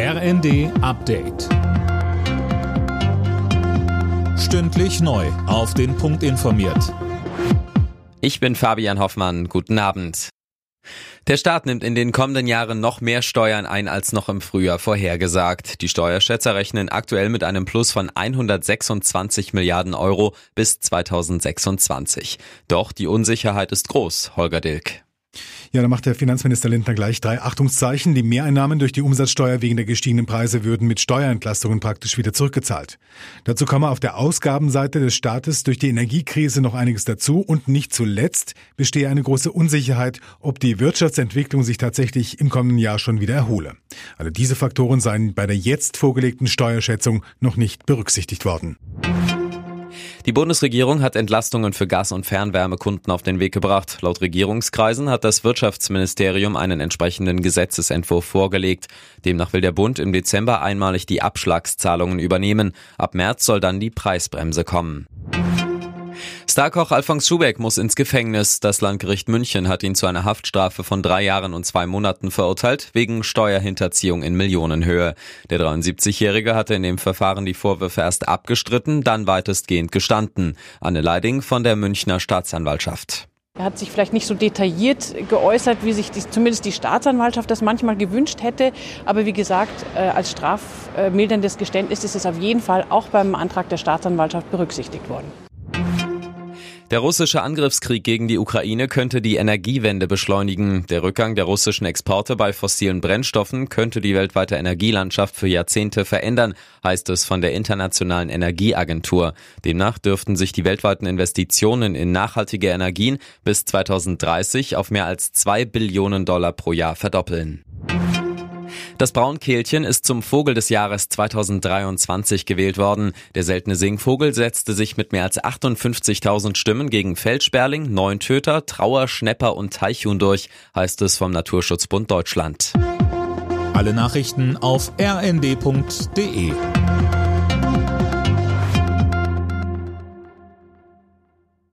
RND Update. Stündlich neu. Auf den Punkt informiert. Ich bin Fabian Hoffmann. Guten Abend. Der Staat nimmt in den kommenden Jahren noch mehr Steuern ein als noch im Frühjahr vorhergesagt. Die Steuerschätzer rechnen aktuell mit einem Plus von 126 Milliarden Euro bis 2026. Doch die Unsicherheit ist groß, Holger Dilk. Ja, da macht der Finanzminister Lindner gleich drei Achtungszeichen. Die Mehreinnahmen durch die Umsatzsteuer wegen der gestiegenen Preise würden mit Steuerentlastungen praktisch wieder zurückgezahlt. Dazu komme auf der Ausgabenseite des Staates durch die Energiekrise noch einiges dazu und nicht zuletzt bestehe eine große Unsicherheit, ob die Wirtschaftsentwicklung sich tatsächlich im kommenden Jahr schon wieder erhole. Alle diese Faktoren seien bei der jetzt vorgelegten Steuerschätzung noch nicht berücksichtigt worden. Die Bundesregierung hat Entlastungen für Gas- und Fernwärmekunden auf den Weg gebracht. Laut Regierungskreisen hat das Wirtschaftsministerium einen entsprechenden Gesetzesentwurf vorgelegt. Demnach will der Bund im Dezember einmalig die Abschlagszahlungen übernehmen. Ab März soll dann die Preisbremse kommen. Starkoch Alfons Schubeck muss ins Gefängnis. Das Landgericht München hat ihn zu einer Haftstrafe von drei Jahren und zwei Monaten verurteilt, wegen Steuerhinterziehung in Millionenhöhe. Der 73-Jährige hatte in dem Verfahren die Vorwürfe erst abgestritten, dann weitestgehend gestanden. Anne Leiding von der Münchner Staatsanwaltschaft. Er hat sich vielleicht nicht so detailliert geäußert, wie sich die, zumindest die Staatsanwaltschaft das manchmal gewünscht hätte. Aber wie gesagt, äh, als strafmilderndes Geständnis ist es auf jeden Fall auch beim Antrag der Staatsanwaltschaft berücksichtigt worden. Der russische Angriffskrieg gegen die Ukraine könnte die Energiewende beschleunigen. Der Rückgang der russischen Exporte bei fossilen Brennstoffen könnte die weltweite Energielandschaft für Jahrzehnte verändern, heißt es von der Internationalen Energieagentur. Demnach dürften sich die weltweiten Investitionen in nachhaltige Energien bis 2030 auf mehr als zwei Billionen Dollar pro Jahr verdoppeln. Das Braunkehlchen ist zum Vogel des Jahres 2023 gewählt worden. Der seltene Singvogel setzte sich mit mehr als 58.000 Stimmen gegen Feldsperling, Neuntöter, Trauer, Schnepper und Teichhuhn durch, heißt es vom Naturschutzbund Deutschland. Alle Nachrichten auf rnd.de